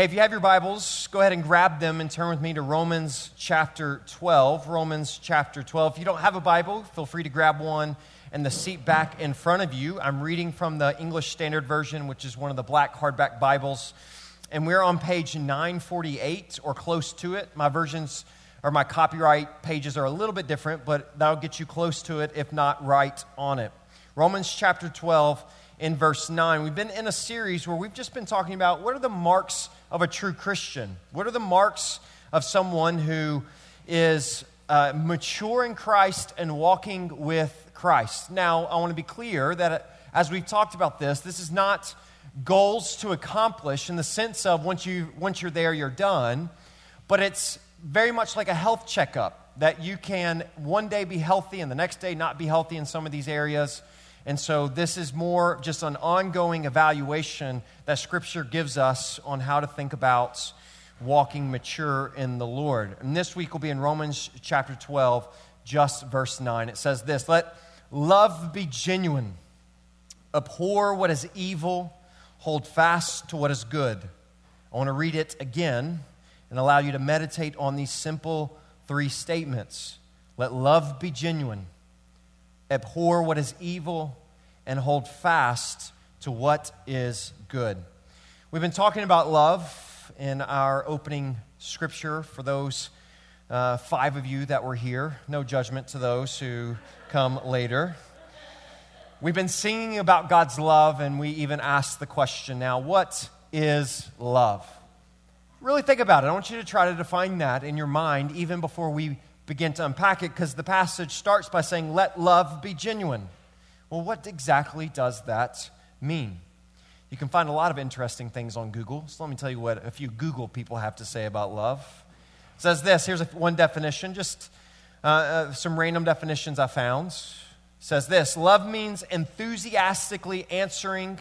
Hey, if you have your Bibles, go ahead and grab them and turn with me to Romans chapter 12. Romans chapter 12. If you don't have a Bible, feel free to grab one and the seat back in front of you. I'm reading from the English Standard Version, which is one of the black hardback Bibles. And we're on page 948 or close to it. My versions or my copyright pages are a little bit different, but that'll get you close to it, if not right on it. Romans chapter 12 in verse 9. We've been in a series where we've just been talking about what are the marks of a true Christian? What are the marks of someone who is uh, mature in Christ and walking with Christ? Now, I want to be clear that uh, as we've talked about this, this is not goals to accomplish in the sense of once, you, once you're there, you're done, but it's very much like a health checkup that you can one day be healthy and the next day not be healthy in some of these areas. And so this is more just an ongoing evaluation that Scripture gives us on how to think about walking mature in the Lord. And this week will be in Romans chapter 12, just verse 9. It says this Let love be genuine, abhor what is evil, hold fast to what is good. I want to read it again and allow you to meditate on these simple three statements. Let love be genuine abhor what is evil, and hold fast to what is good. We've been talking about love in our opening scripture for those uh, five of you that were here. No judgment to those who come later. We've been singing about God's love, and we even asked the question now what is love? Really think about it. I want you to try to define that in your mind even before we begin to unpack it because the passage starts by saying, Let love be genuine. Well, what exactly does that mean? You can find a lot of interesting things on Google. So let me tell you what a few Google people have to say about love. It says this here's one definition, just uh, uh, some random definitions I found. It says this Love means enthusiastically answering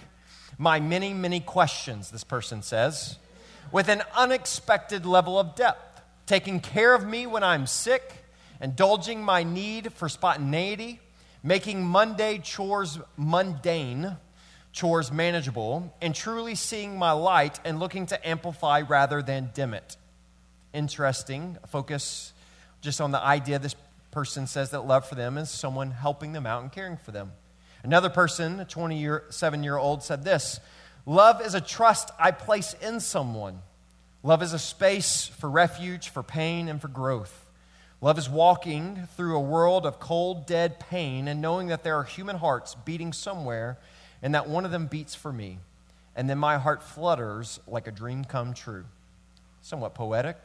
my many, many questions, this person says, with an unexpected level of depth taking care of me when I'm sick, indulging my need for spontaneity, making Monday chores mundane, chores manageable, and truly seeing my light and looking to amplify rather than dim it. Interesting. Focus just on the idea this person says that love for them is someone helping them out and caring for them. Another person, a 27 year old, said this Love is a trust I place in someone. Love is a space for refuge, for pain, and for growth. Love is walking through a world of cold, dead pain and knowing that there are human hearts beating somewhere and that one of them beats for me. And then my heart flutters like a dream come true. Somewhat poetic.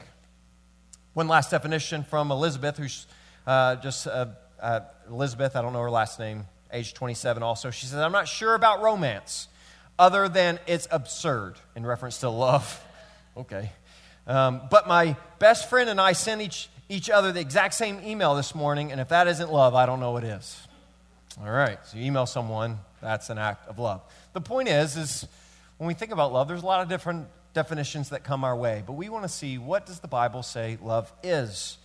One last definition from Elizabeth, who's uh, just uh, uh, Elizabeth, I don't know her last name, age 27 also. She says, I'm not sure about romance other than it's absurd in reference to love. Okay. Um, but my best friend and I sent each, each other the exact same email this morning, and if that isn't love, I don't know what is. All right, so you email someone, that's an act of love. The point is, is when we think about love, there's a lot of different definitions that come our way, but we want to see what does the Bible say love is.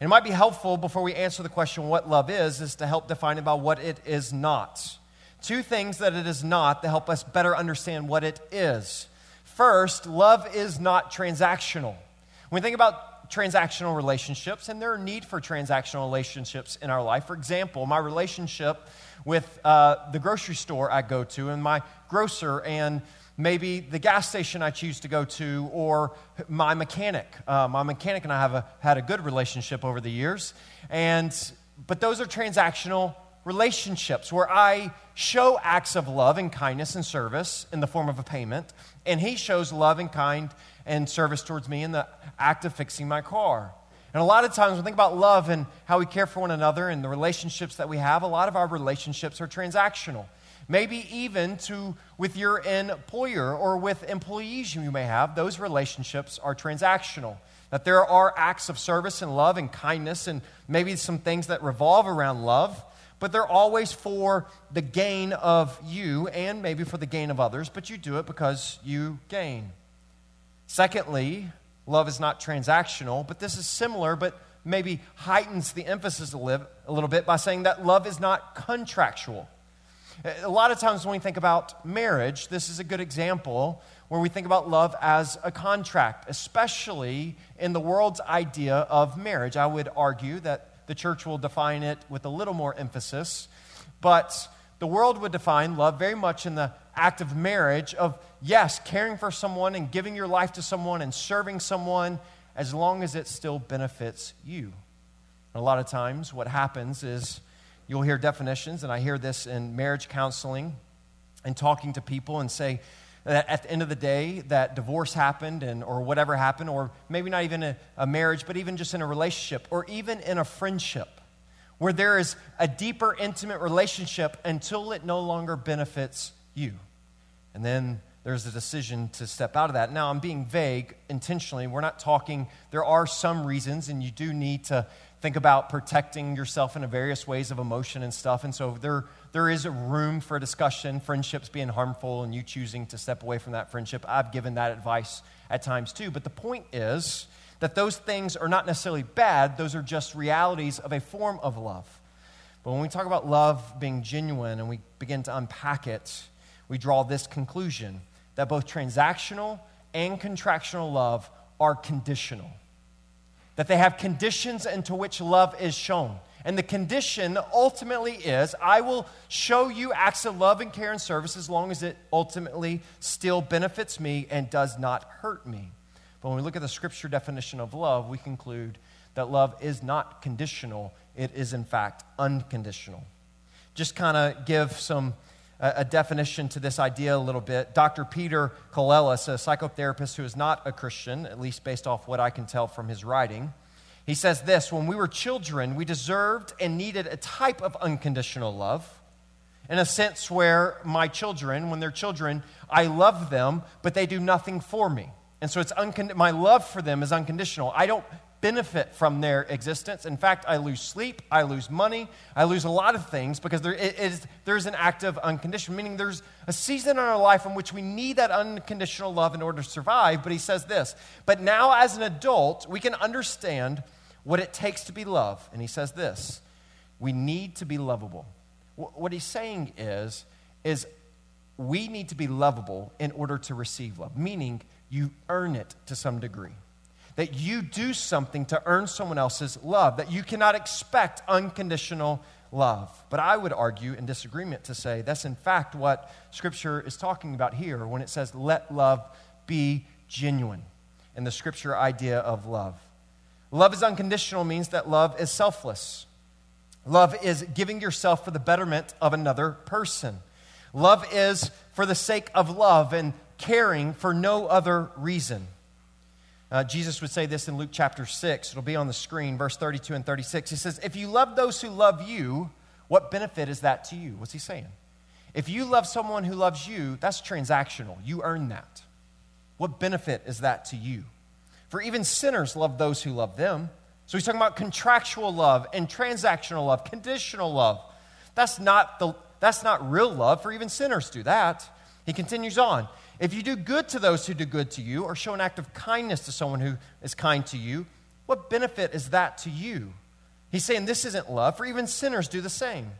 And it might be helpful before we answer the question what love is, is to help define about what it is not. Two things that it is not to help us better understand what it is. First, love is not transactional. When we think about transactional relationships, and there are need for transactional relationships in our life. For example, my relationship with uh, the grocery store I go to, and my grocer, and maybe the gas station I choose to go to, or my mechanic. Uh, my mechanic and I have a, had a good relationship over the years, and but those are transactional relationships where I show acts of love and kindness and service in the form of a payment, and he shows love and kind and service towards me in the act of fixing my car. And a lot of times, when we think about love and how we care for one another and the relationships that we have, a lot of our relationships are transactional. Maybe even to with your employer or with employees you may have, those relationships are transactional. That there are acts of service and love and kindness, and maybe some things that revolve around love but they're always for the gain of you and maybe for the gain of others, but you do it because you gain. Secondly, love is not transactional, but this is similar, but maybe heightens the emphasis a, little bit by saying that love is not contractual. A lot of times when we think about marriage, this is a good example where we think about love as a contract, especially in the world's idea of marriage. I would argue that the church will define it with a little more emphasis, but the world would define love very much in the act of marriage of, yes, caring for someone and giving your life to someone and serving someone as long as it still benefits you. a lot of times, what happens is you'll hear definitions, and I hear this in marriage counseling and talking to people and say, that at the end of the day that divorce happened and or whatever happened or maybe not even a, a, marriage but even just in a relationship or even in a friendship where there is a deeper intimate relationship until it no longer benefits you. And then there's a decision to step out of that. Now i'm being vague intentionally. We're not talking. There are some reasons and you do need to think about protecting yourself in various ways of emotion and stuff. And so there, there is a room for discussion, friendships being harmful and you choosing to step away from that friendship. I've given that advice at times too. But the point is that those things are not necessarily bad, those are just realities of a form of love. But when we talk about love being genuine and we begin to unpack it, we draw this conclusion that both transactional and contractional love are conditional that they have conditions into which love is shown. And the condition ultimately is I will show you acts of love and care and service as long as it ultimately still benefits me and does not hurt me. But when we look at the scripture definition of love, we conclude that love is not conditional, it is in fact unconditional. Just kind of give some a, definition to this idea a little bit. Dr. Peter Kolelis, a psychotherapist who is not a Christian, at least based off what I can tell from his writing, he says this When we were children, we deserved and needed a type of unconditional love. In a sense, where my children, when they're children, I love them, but they do nothing for me. And so it's my love for them is unconditional. I don't benefit from their existence. In fact, I lose sleep, I lose money, I lose a lot of things because there is, there's an act of unconditional, meaning there's a season in our life in which we need that unconditional love in order to survive. But he says this, but now as an adult, we can understand what it takes to be loved. And he says this we need to be lovable. What he's saying is, is we need to be lovable in order to receive love, meaning you earn it to some degree that you do something to earn someone else's love, that you cannot expect unconditional love. But I would argue in disagreement to say that's in fact what Scripture is talking about here when it says, let love be genuine, in the Scripture idea of love. Love is unconditional means that love is selfless. Love is giving yourself for the betterment of another person. Love is for the sake of love and caring for no other reason. Uh, Jesus would say this in Luke chapter 6. It'll be on the screen, verse 32 and 36. He says, If you love those who love you, what benefit is that to you? What's he saying? If you love someone who loves you, that's transactional. You earn that. What benefit is that to you? For even sinners love those who love them. So he's talking about contractual love and transactional love, conditional love. That's not, the, that's not real love, for even sinners do that. He continues on. If you do good to those who do good to you, or show an act of kindness to someone who is kind to you, what benefit is that to you? He's saying this isn't love, for even sinners do the same.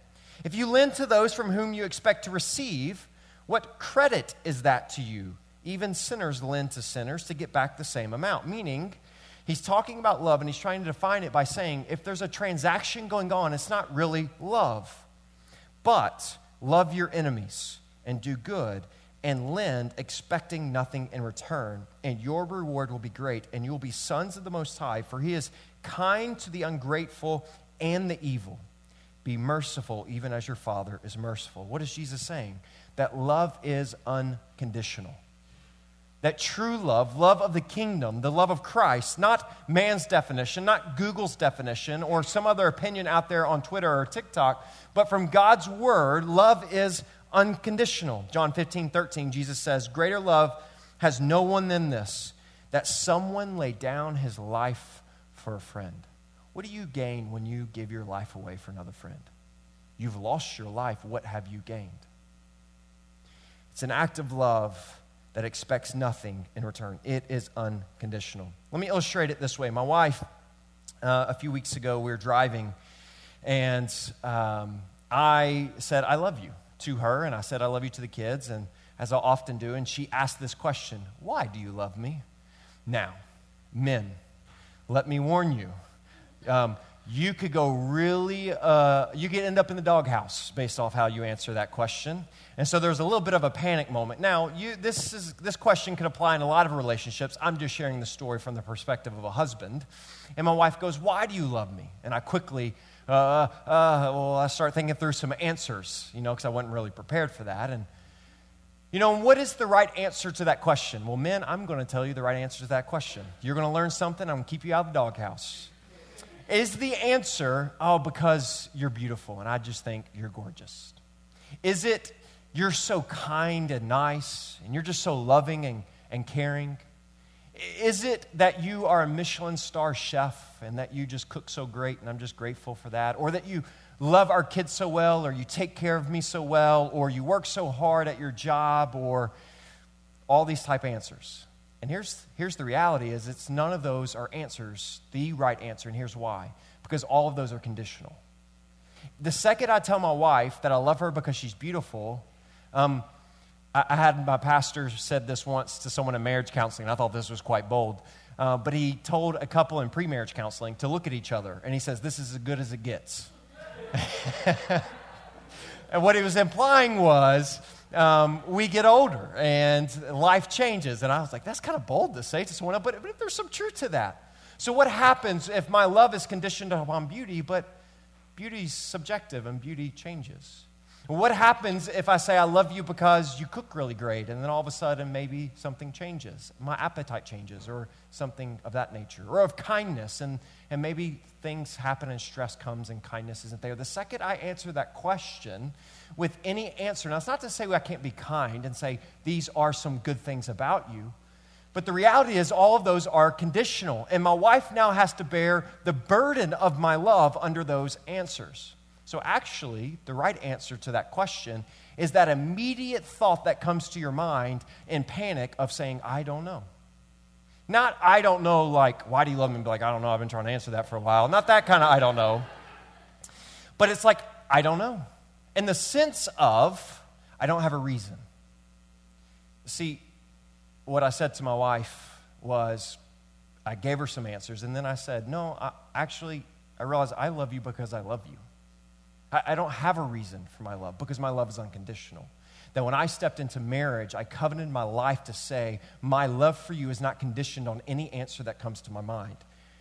If you lend to those from whom you expect to receive, what credit is that to you? Even sinners lend to sinners to get back the same amount. Meaning, he's talking about love and he's trying to define it by saying if there's a transaction going on, it's not really love. But love your enemies and do good and lend, expecting nothing in return, and your reward will be great, and you will be sons of the Most High, for he is kind to the ungrateful and the evil. Be merciful, even as your Father is merciful. What is Jesus saying? That love is unconditional. That true love, love of the kingdom, the love of Christ, not man's definition, not Google's definition, or some other opinion out there on Twitter or TikTok, but from God's word, love is unconditional. John 15, 13, Jesus says, Greater love has no one than this, that someone lay down his life for a friend. What do you gain when you give your life away for another friend? You've lost your life. What have you gained? It's an act of love that expects nothing in return. It is unconditional. Let me illustrate it this way. My wife, uh, a few weeks ago, we were driving, and um, I said, I love you to her, and I said, I love you to the kids. And as I often do, and she asked this question Why do you love me? Now, men, let me warn you. Um, you could go really, uh, you could end up in the doghouse based off how you answer that question. And so there's a little bit of a panic moment. Now, you, this, is, this question can apply in a lot of relationships. I'm just sharing the story from the perspective of a husband. And my wife goes, Why do you love me? And I quickly, uh, uh, well, I start thinking through some answers, you know, because I wasn't really prepared for that. And, you know, what is the right answer to that question? Well, men, I'm going to tell you the right answer to that question. You're going to learn something, I'm going to keep you out of the doghouse. Is the answer, oh, because you're beautiful and I just think you're gorgeous? Is it you're so kind and nice and you're just so loving and, and caring? Is it that you are a Michelin star chef and that you just cook so great and I'm just grateful for that? Or that you love our kids so well or you take care of me so well or you work so hard at your job or all these type answers? And here's, here's the reality is it's none of those are answers, the right answer, and here's why. Because all of those are conditional. The second I tell my wife that I love her because she's beautiful, um, I, had my pastor said this once to someone in marriage counseling, I thought this was quite bold. Uh, but he told a couple in pre-marriage counseling to look at each other, and he says, this is as good as it gets. and what he was implying was, um, we get older and life changes. And I was like, that's kind of bold to say to someone else, but, but there's some truth to that. So, what happens if my love is conditioned upon beauty, but beauty's subjective and beauty changes? What happens if I say I love you because you cook really great and then all of a sudden maybe something changes? My appetite changes or something of that nature, or of kindness, and, and maybe things happen and stress comes and kindness isn't there. The second I answer that question with any answer, now it's not to say I can't be kind and say these are some good things about you, but the reality is all of those are conditional, and my wife now has to bear the burden of my love under those answers. So, actually, the right answer to that question is that immediate thought that comes to your mind in panic of saying, I don't know. Not, I don't know, like, why do you love me? Like, I don't know, I've been trying to answer that for a while. Not that kind of, I don't know. But it's like, I don't know. In the sense of, I don't have a reason. See, what I said to my wife was, I gave her some answers, and then I said, No, I, actually, I realized I love you because I love you. I, don't have a reason for my love because my love is unconditional. That when I stepped into marriage, I covenanted my life to say, My love for you is not conditioned on any answer that comes to my mind.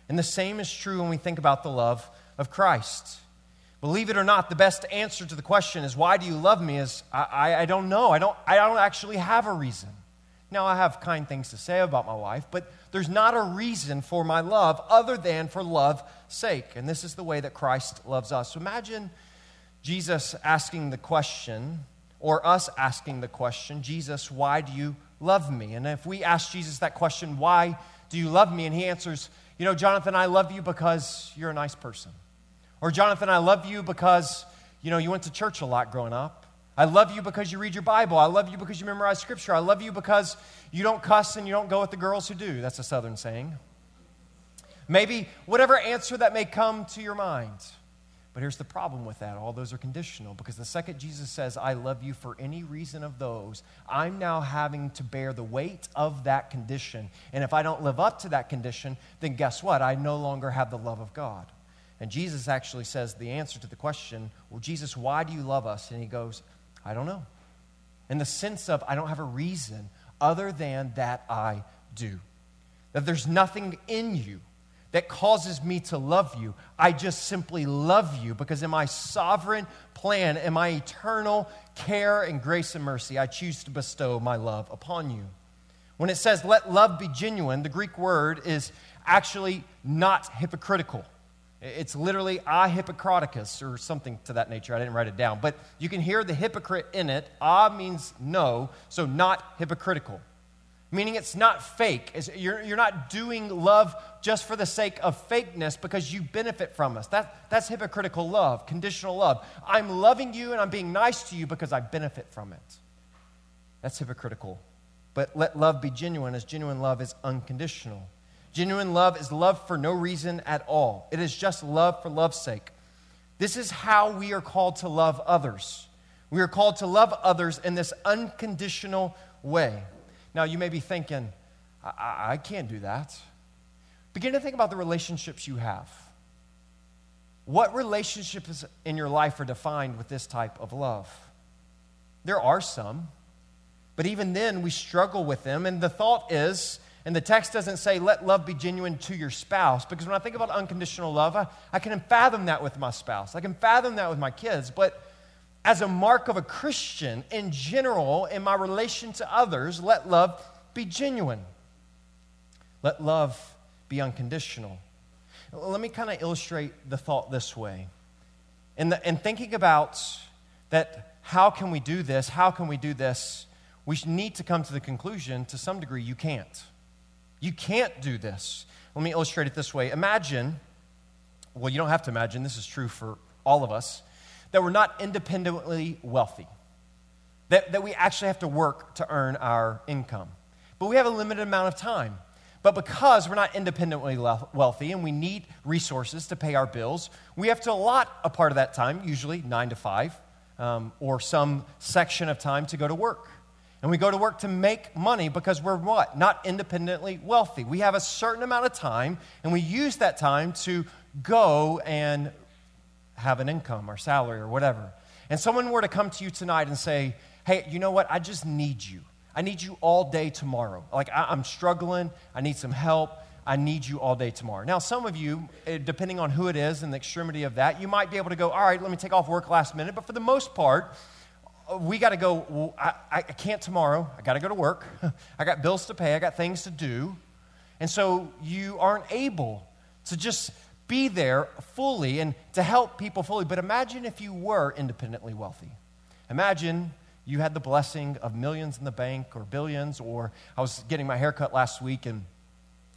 And the same is true when we think about the love of Christ. Believe it or not, the best answer to the question is, Why do you love me? is, I, I, I don't know. I don't, I don't actually have a reason. Now, I have kind things to say about my wife, but there's not a reason for my love other than for love's sake. And this is the way that Christ loves us. So imagine Jesus asking the question, or us asking the question, Jesus, why do you love me? And if we ask Jesus that question, why do you love me? And he answers, you know, Jonathan, I love you because you're a nice person. Or Jonathan, I love you because, you know, you went to church a lot growing up. I love you because you read your Bible. I love you because you memorize scripture. I love you because you don't cuss and you don't go with the girls who do. That's a southern saying. Maybe whatever answer that may come to your mind. But here's the problem with that all those are conditional because the second Jesus says, I love you for any reason of those, I'm now having to bear the weight of that condition. And if I don't live up to that condition, then guess what? I no longer have the love of God. And Jesus actually says the answer to the question, Well, Jesus, why do you love us? And he goes, I don't know. In the sense of, I don't have a reason other than that I do. That there's nothing in you that causes me to love you. I just simply love you because in my sovereign plan, in my eternal care and grace and mercy, I choose to bestow my love upon you. When it says, let love be genuine, the Greek word is actually not hypocritical. It's literally a hypocriticus or something to that nature. I didn't write it down. But you can hear the hypocrite in it. A means no, so not hypocritical meaning it's not fake. It's, you're, you're not doing love just for the sake of fakeness because you benefit from us. That, that's hypocritical love, conditional love. I'm loving you and I'm being nice to you because I benefit from it. That's hypocritical. But let love be genuine, as genuine love is unconditional. Genuine love is love for no reason at all, it is just love for love's sake. This is how we are called to love others We are called to love others in this unconditional way. Now, you may be thinking, I, I, can't do that. Begin to think about the relationships you have. What relationships in your life are defined with this type of love? There are some, but even then we struggle with them. And the thought is, and the text doesn't say, let love be genuine to your spouse, because when I think about unconditional love, I, I can fathom that with my spouse. I can fathom that with my kids. But as a mark of a Christian in general, in my relation to others, let love be genuine. Let love be unconditional. Let me kind of illustrate the thought this way. In, the, in thinking about that, how can we do this? How can we do this? We need to come to the conclusion to some degree you can't. You can't do this. Let me illustrate it this way. Imagine, well, you don't have to imagine, this is true for all of us, that we're not independently wealthy, that, that we actually have to work to earn our income. But we have a limited amount of time. But because we're not independently wealthy and we need resources to pay our bills, we have to allot a part of that time, usually nine to five, um, or some section of time to go to work. And we go to work to make money because we're what? Not independently wealthy. We have a certain amount of time, and we use that time to go and have an income or salary or whatever. And someone were to come to you tonight and say, Hey, you know what? I just need you. I need you all day tomorrow. Like, I, am struggling. I need some help. I need you all day tomorrow. Now, some of you, eh, depending on who it is and the extremity of that, you might be able to go, All right, let me take off work last minute. But for the most part, we got to go, well, I, I can't tomorrow. I got to go to work. I got bills to pay. I got things to do. And so you aren't able to just be there fully and to help people fully. But imagine if you were independently wealthy. Imagine you had the blessing of millions in the bank or billions, or I was getting my haircut last week and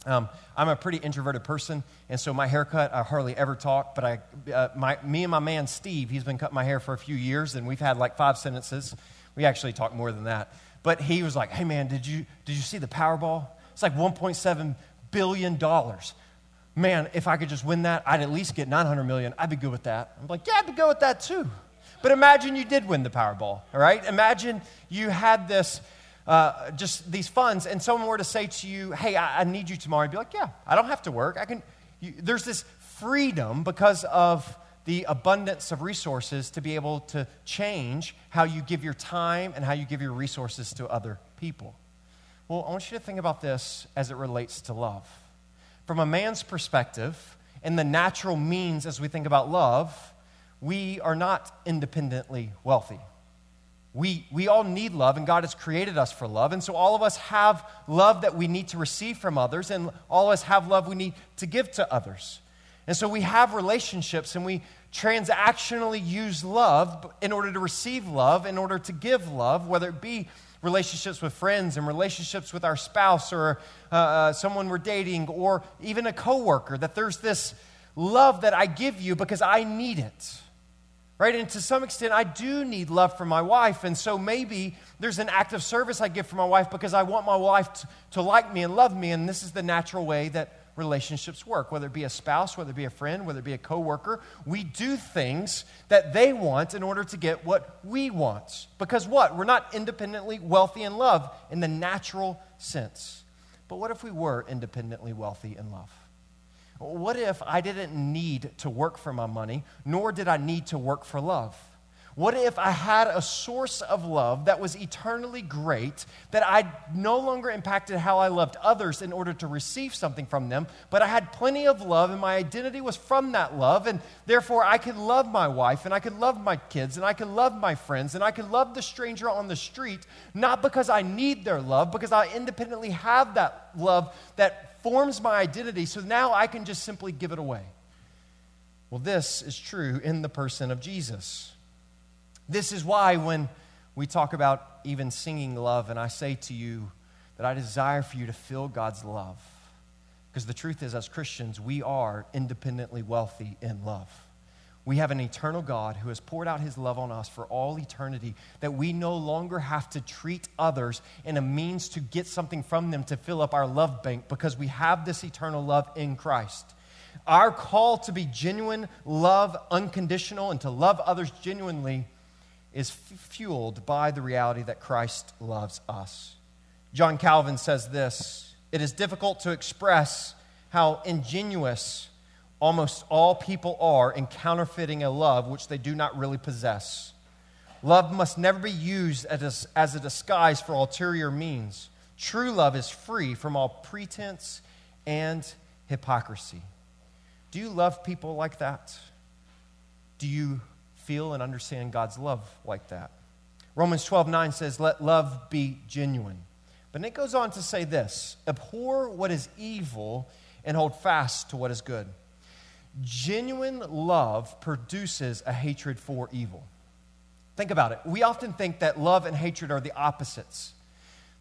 um, I'm a pretty introverted person, and so my haircut, I hardly ever talk. But I, uh, my, me and my man Steve, he's been cutting my hair for a few years, and we've had like five sentences. We actually talk more than that. But he was like, "Hey man, did you did you see the Powerball? It's like 1.7 billion dollars. Man, if I could just win that, I'd at least get 900 million. I'd be good with that." I'm like, "Yeah, I'd be good with that too." But imagine you did win the Powerball, all right? Imagine you had this uh, just these funds, and someone were to say to you, "Hey, I, I need you tomorrow," you'd be like, "Yeah, I don't have to work. I can." You, there's this freedom because of the abundance of resources to be able to change how you give your time and how you give your resources to other people. Well, I want you to think about this as it relates to love. From a man's perspective, and the natural means as we think about love, we are not independently wealthy. We, we all need love, and God has created us for love. And so all of us have love that we need to receive from others, and all of us have love we need to give to others. And so we have relationships, and we transactionally use love in order to receive love, in order to give love, whether it be relationships with friends and relationships with our spouse or uh, uh, someone we're dating or even a coworker, that there's this love that I give you because I need it right? And to some extent, I do need love from my wife. And so maybe there's an act of service I give for my wife because I want my wife to, to like me and love me. And this is the natural way that relationships work, whether it be a spouse, whether it be a friend, whether it be a coworker. We do things that they want in order to get what we want. Because what? We're not independently wealthy in love in the natural sense. But what if we were independently wealthy in love? What if I didn't need to work for my money, nor did I need to work for love? What if I had a source of love that was eternally great, that I no longer impacted how I loved others in order to receive something from them, but I had plenty of love and my identity was from that love, and therefore I could love my wife and I could love my kids and I could love my friends and I could love the stranger on the street, not because I need their love, because I independently have that love that forms my identity, so now I can just simply give it away. Well, this is true in the person of Jesus. This is why when we talk about even singing love, and I say to you that I desire for you to feel God's love. Because the truth is, as Christians, we are independently wealthy in love. We have an eternal God who has poured out his love on us for all eternity, that we no longer have to treat others in a means to get something from them to fill up our love bank because we have this eternal love in Christ. Our call to be genuine love, unconditional, and to love others genuinely is fueled by the reality that Christ loves us. John Calvin says this It is difficult to express how ingenuous almost all people are in counterfeiting a love which they do not really possess. Love must never be used as a disguise for ulterior means. True love is free from all pretense and hypocrisy. Do you love people like that? Do you feel and understand God's love like that? Romans 12 9 says, Let love be genuine. But it goes on to say this Abhor what is evil and hold fast to what is good. Genuine love produces a hatred for evil. Think about it. We often think that love and hatred are the opposites,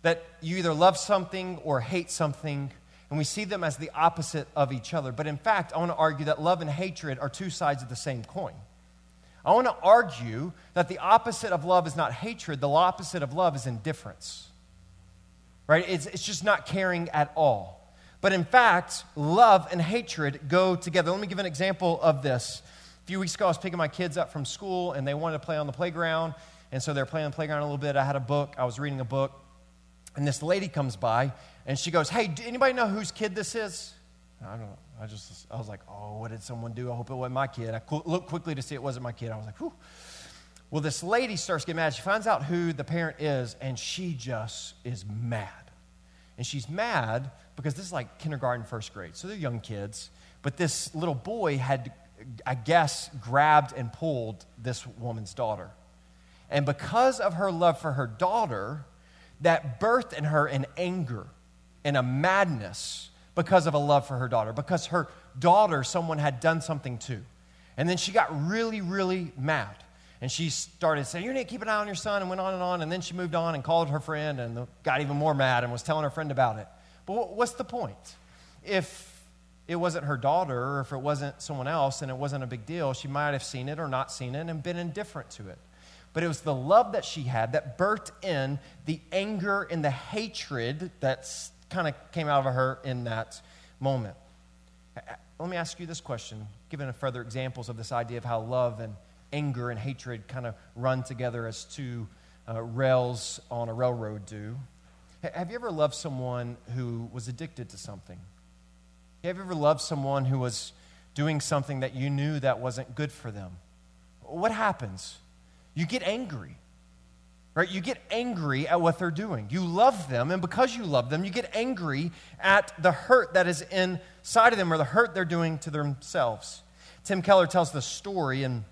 that you either love something or hate something, and we see them as the opposite of each other. But in fact, I want to argue that love and hatred are two sides of the same coin. I want to argue that the opposite of love is not hatred, the opposite of love is indifference. Right? It's, it's just not caring at all. But in fact, love and hatred go together. Let me give an example of this. A few weeks ago, I was picking my kids up from school, and they wanted to play on the playground. And so they're playing on the playground a little bit. I had a book, I was reading a book. And this lady comes by, and she goes, Hey, do anybody know whose kid this is? I don't know. I just, I was like, Oh, what did someone do? I hope it wasn't my kid. I looked quickly to see it wasn't my kid. I was like, Whew. Well, this lady starts getting mad. She finds out who the parent is, and she just is mad. And she's mad because this is like kindergarten, first grade. So they're young kids. But this little boy had, I guess, grabbed and pulled this woman's daughter. And because of her love for her daughter, that birthed in her an anger and a madness because of a love for her daughter, because her daughter, someone had done something to. And then she got really, really mad. And she started saying, You need to keep an eye on your son, and went on and on. And then she moved on and called her friend and got even more mad and was telling her friend about it. But what's the point? If it wasn't her daughter or if it wasn't someone else and it wasn't a big deal, she might have seen it or not seen it and been indifferent to it. But it was the love that she had that birthed in the anger and the hatred that kind of came out of her in that moment. Let me ask you this question, given further examples of this idea of how love and anger and hatred kind of run together as two uh, rails on a railroad do. Have you ever loved someone who was addicted to something? Have you ever loved someone who was doing something that you knew that wasn't good for them? What happens? You get angry. Right? You get angry at what they're doing. You love them, and because you love them, you get angry at the hurt that is inside of them or the hurt they're doing to themselves. Tim Keller tells the story, and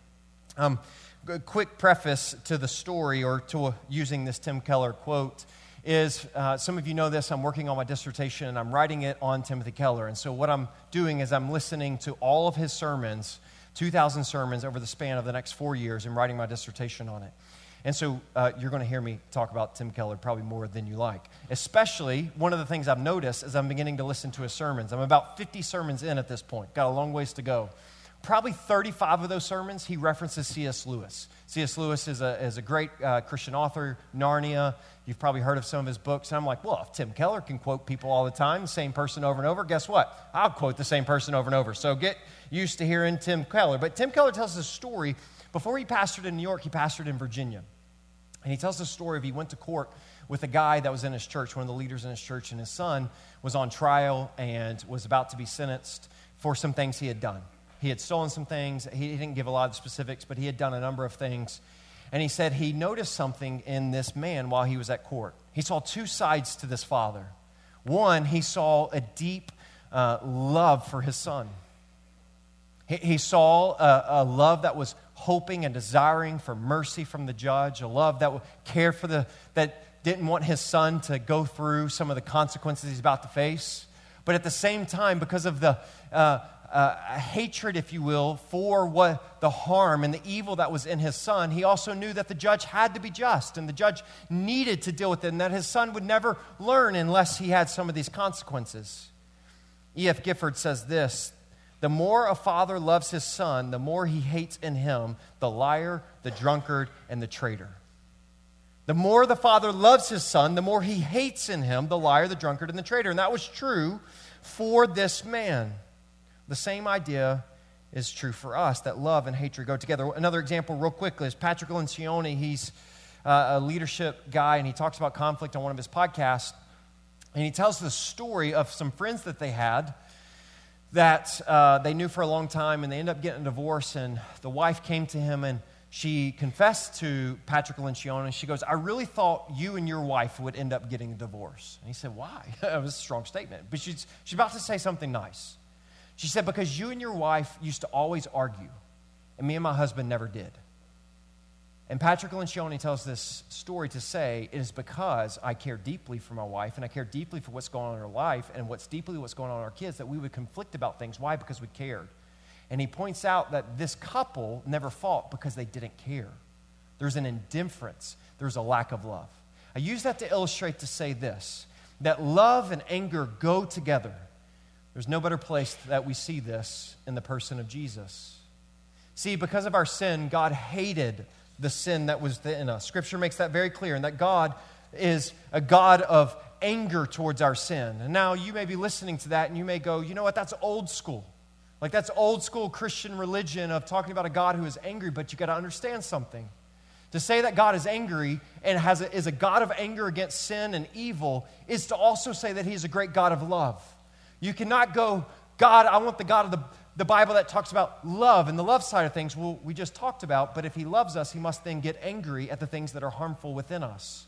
um, a quick preface to the story or to using this Tim Keller quote is uh, some of you know this. I'm working on my dissertation and I'm writing it on Timothy Keller. And so, what I'm doing is I'm listening to all of his sermons, 2,000 sermons over the span of the next four years, and writing my dissertation on it. And so, uh, you're going to hear me talk about Tim Keller probably more than you like. Especially, one of the things I've noticed is I'm beginning to listen to his sermons. I'm about 50 sermons in at this point, got a long ways to go. Probably 35 of those sermons, he references C.S. Lewis. C.S. Lewis is a, is a great uh, Christian author, Narnia. You've probably heard of some of his books. And I'm like, well, if Tim Keller can quote people all the time, same person over and over, guess what? I'll quote the same person over and over. So get used to hearing Tim Keller. But Tim Keller tells a story. Before he pastored in New York, he pastored in Virginia. And he tells the story of he went to court with a guy that was in his church, one of the leaders in his church, and his son was on trial and was about to be sentenced for some things he had done. He had stolen some things. He didn't give a lot of specifics, but he had done a number of things. And he said he noticed something in this man while he was at court. He saw two sides to this father. One, he saw a deep uh, love for his son. He, he saw a, a, love that was hoping and desiring for mercy from the judge, a love that cared for the, that didn't want his son to go through some of the consequences he's about to face. But at the same time, because of the uh, uh, hatred, if you will, for what the harm and the evil that was in his son, he also knew that the judge had to be just and the judge needed to deal with it and that his son would never learn unless he had some of these consequences. E.F. Gifford says this The more a father loves his son, the more he hates in him the liar, the drunkard, and the traitor. The more the father loves his son, the more he hates in him the liar, the drunkard, and the traitor. And that was true for this man. The same idea is true for us that love and hatred go together. Another example, real quickly, is Patrick Lencioni. He's uh, a leadership guy, and he talks about conflict on one of his podcasts. And he tells the story of some friends that they had that uh, they knew for a long time, and they end up getting a divorce. And the wife came to him and she confessed to Patrick Lencioni, and she goes, I really thought you and your wife would end up getting a divorce. And he said, Why? that was a strong statement. But she's, she's about to say something nice. She said, Because you and your wife used to always argue, and me and my husband never did. And Patrick Lencioni tells this story to say it is because I care deeply for my wife and I care deeply for what's going on in her life and what's deeply what's going on in our kids that we would conflict about things. Why? Because we cared. And he points out that this couple never fought because they didn't care. There's an indifference, there's a lack of love. I use that to illustrate to say this that love and anger go together. There's no better place that we see this in the person of Jesus. See, because of our sin, God hated the sin that was in us. Scripture makes that very clear, and that God is a God of anger towards our sin. And now you may be listening to that and you may go, you know what, that's old school. Like that's old school Christian religion of talking about a God who is angry, but you got to understand something. To say that God is angry and has a, is a God of anger against sin and evil is to also say that He's a great God of love. You cannot go, God, I want the God of the, the Bible that talks about love and the love side of things. Well, we just talked about, but if He loves us, He must then get angry at the things that are harmful within us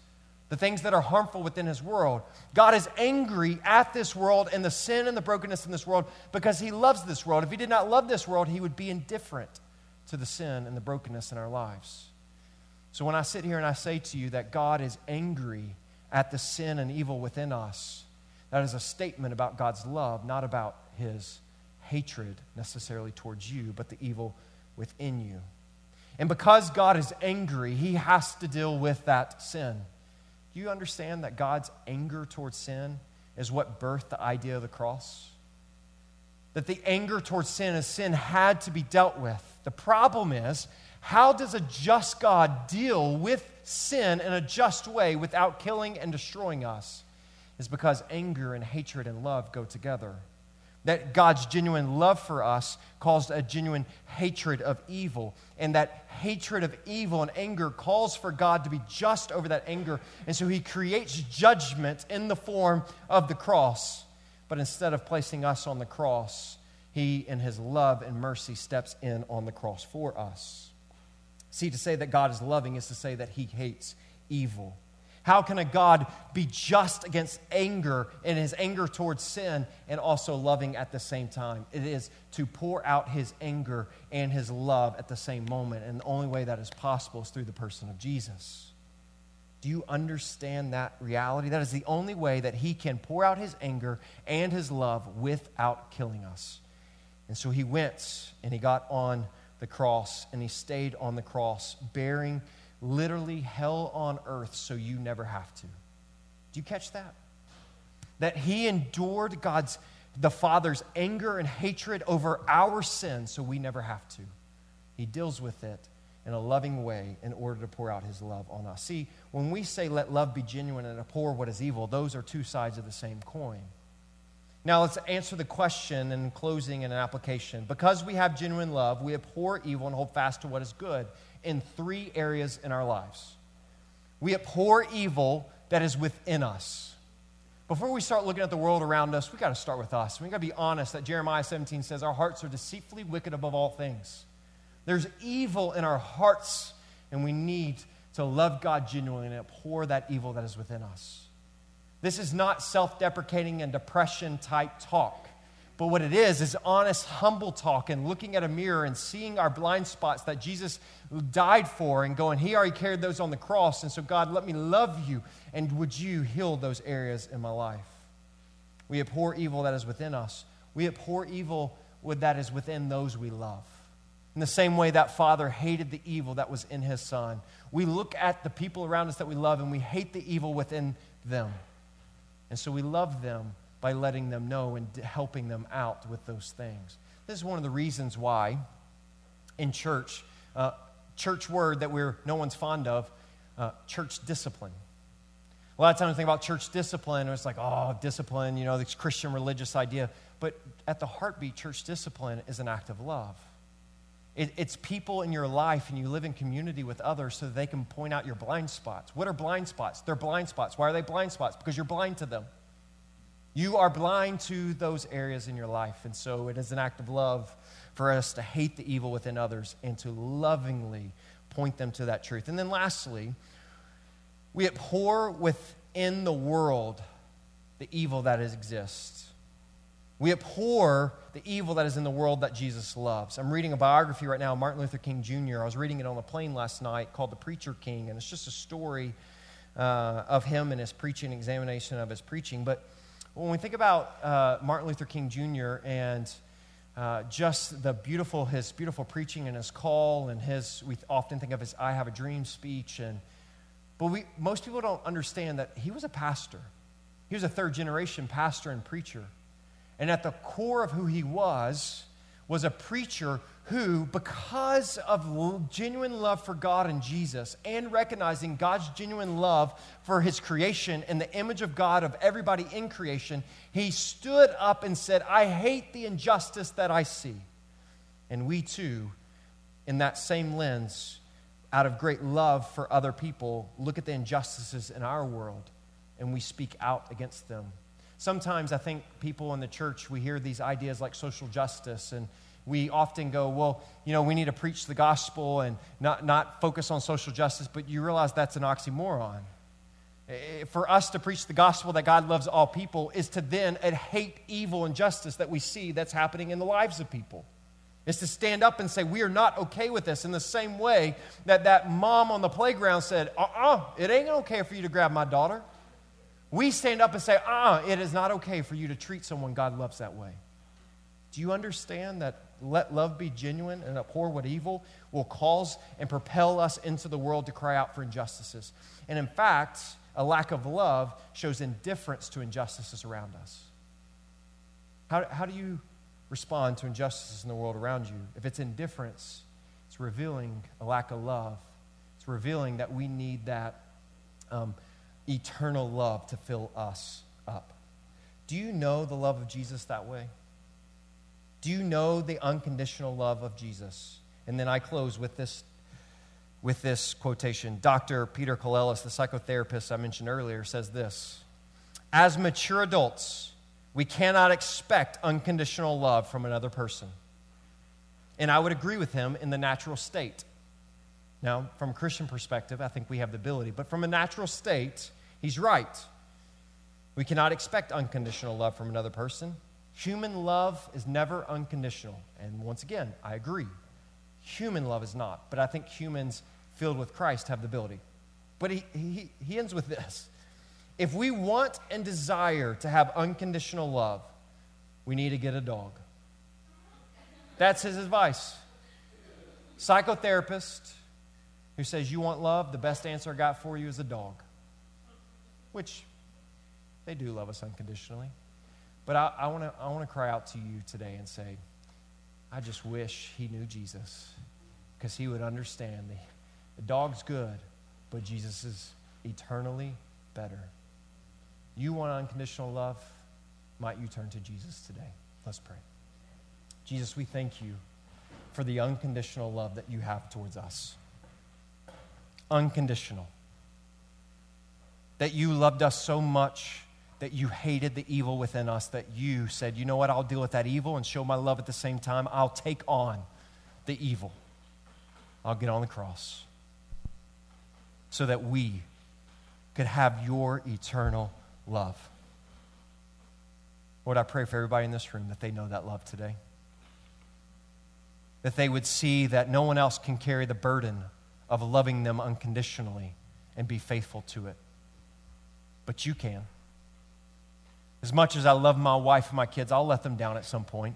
the things that are harmful within his world. God is angry at this world and the sin and the brokenness in this world because he loves this world. If he did not love this world, he would be indifferent to the sin and the brokenness in our lives. So when I sit here and I say to you that God is angry at the sin and evil within us, that is a statement about God's love, not about his hatred necessarily towards you, but the evil within you. And because God is angry, he has to deal with that sin. Do you understand that God's anger towards sin is what birthed the idea of the cross? That the anger towards sin as sin had to be dealt with. The problem is, how does a just God deal with sin in a just way without killing and destroying us? Is because anger and hatred and love go together that God's genuine love for us caused a genuine hatred of evil. And that hatred of evil and anger calls for God to be just over that anger. And so he creates judgment in the form of the cross. But instead of placing us on the cross, he, in his love and mercy, steps in on the cross for us. See, to say that God is loving is to say that he hates evil. How can a God be just against anger and his anger towards sin and also loving at the same time? It is to pour out his anger and his love at the same moment. And the only way that is possible is through the person of Jesus. Do you understand that reality? That is the only way that he can pour out his anger and his love without killing us. And so he went and he got on the cross and he stayed on the cross, bearing literally hell on earth so you never have to. Do you catch that? That he endured God's, the Father's anger and hatred over our sin so we never have to. He deals with it in a loving way in order to pour out his love on us. See, when we say let love be genuine and abhor what is evil, those are two sides of the same coin. Now, let's answer the question in closing and an application. Because we have genuine love, we abhor evil and hold fast to what is good in three areas in our lives. We abhor evil that is within us. Before we start looking at the world around us, we got to start with us. We got to be honest that Jeremiah 17 says our hearts are deceitfully wicked above all things. There's evil in our hearts, and we need to love God genuinely and abhor that evil that is within us. This is not self deprecating and depression type talk. But what it is, is honest, humble talk and looking at a mirror and seeing our blind spots that Jesus died for and going, He already carried those on the cross. And so, God, let me love you. And would you heal those areas in my life? We abhor evil that is within us. We abhor evil that is within those we love. In the same way that Father hated the evil that was in His Son, we look at the people around us that we love and we hate the evil within them. And so we love them by letting them know and helping them out with those things. This is one of the reasons why in church, uh, church word that we're no one's fond of, uh, church discipline. A lot of times we think about church discipline, and it's like, oh, discipline, you know, this Christian religious idea. But at the heartbeat, church discipline is an act of love. It, it's people in your life, and you live in community with others so they can point out your blind spots. What are blind spots? They're blind spots. Why are they blind spots? Because you're blind to them. You are blind to those areas in your life. And so it is an act of love for us to hate the evil within others and to lovingly point them to that truth. And then lastly, we abhor within the world the evil that exists. We abhor the evil that is in the world that Jesus loves. I'm reading a biography right now, Martin Luther King Jr. I was reading it on the plane last night called The Preacher King, and it's just a story uh, of him and his preaching, examination of his preaching. But when we think about uh, Martin Luther King Jr. and uh, just the beautiful, his beautiful preaching and his call and his, we often think of his I Have a Dream speech. And, but we, most people don't understand that he was a pastor. He was a third generation pastor and preacher. And at the core of who he was, was a preacher who, because of genuine love for God and Jesus, and recognizing God's genuine love for his creation and the image of God of everybody in creation, he stood up and said, I hate the injustice that I see. And we too, in that same lens, out of great love for other people, look at the injustices in our world and we speak out against them. Sometimes I think people in the church, we hear these ideas like social justice and we often go, well, you know, we need to preach the gospel and not, not focus on social justice, but you realize that's an oxymoron. For us to preach the gospel that God loves all people is to then hate evil and justice that we see that's happening in the lives of people. Is to stand up and say, We are not okay with this. In the same way that that mom on the playground said, Uh uh-uh, uh it ain't okay for you to grab my daughter. We stand up and say, Uh uh-uh, it is not okay for you to treat someone God loves that way. Do you understand that let love be genuine and abhor what evil will cause and propel us into the world to cry out for injustices? And in fact, a lack of love shows indifference to injustices around us. How, how do you respond to injustices in the world around you? If it's indifference, it's revealing a lack of love. It's revealing that we need that um, eternal love to fill us up. Do you know the love of Jesus that way? Do you know the unconditional love of Jesus? And then I close with this, with this quotation. Dr. Peter Kolelis, the psychotherapist I mentioned earlier, says this As mature adults, we cannot expect unconditional love from another person. And I would agree with him in the natural state. Now, from a Christian perspective, I think we have the ability, but from a natural state, he's right. We cannot expect unconditional love from another person. Human love is never unconditional. And once again, I agree. Human love is not. But I think humans filled with Christ have the ability. But he, he, he ends with this If we want and desire to have unconditional love, we need to get a dog. That's his advice. Psychotherapist who says, You want love? The best answer I got for you is a dog. Which they do love us unconditionally. But I, I want to I wanna cry out to you today and say, I just wish he knew Jesus because he would understand the, the dog's good, but Jesus is eternally better. You want unconditional love? Might you turn to Jesus today? Let's pray. Jesus, we thank you for the unconditional love that you have towards us. Unconditional. That you loved us so much that you hated the evil within us, that you said, you know what, I'll deal with that evil and show my love at the same time. I'll take on the evil. I'll get on the cross so that we could have your eternal love. Lord, I pray for everybody in this room that they know that love today. That they would see that no one else can carry the burden of loving them unconditionally and be faithful to it. But you can. As much as I love my wife and my kids, I'll let them down at some point.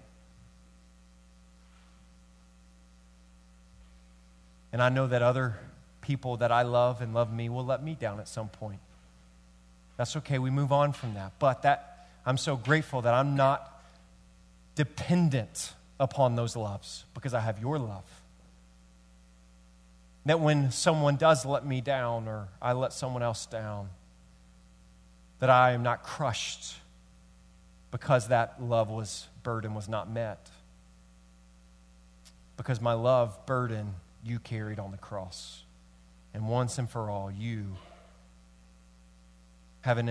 And I know that other people that I love and love me will let me down at some point. That's okay. We move on from that. But that I'm so grateful that I'm not dependent upon those loves because I have your love. That when someone does let me down or I let someone else down, that I am not crushed because that love was burden was not met. because my love burden you carried on the cross. And once and for all, you have an,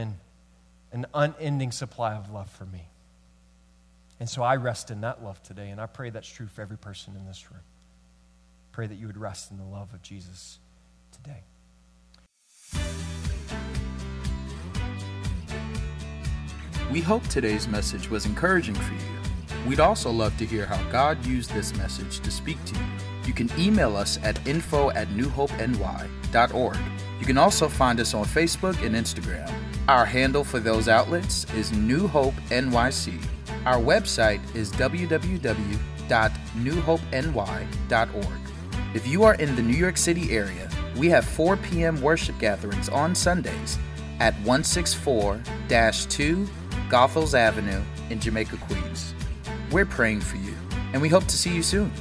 an unending supply of love for me. And so I rest in that love today, and I pray that's true for every person in this room. Pray that you would rest in the love of Jesus today. We hope today's message was encouraging for you. We'd also love to hear how God used this message to speak to you. You can email us at info at newhopeny.org. You can also find us on Facebook and Instagram. Our handle for those outlets is New Hope NYC. Our website is www.newhopeny.org. If you are in the New York City area, we have 4 p.m. worship gatherings on Sundays at 164 2 Goethals Avenue in Jamaica, Queens. We're praying for you, and we hope to see you soon.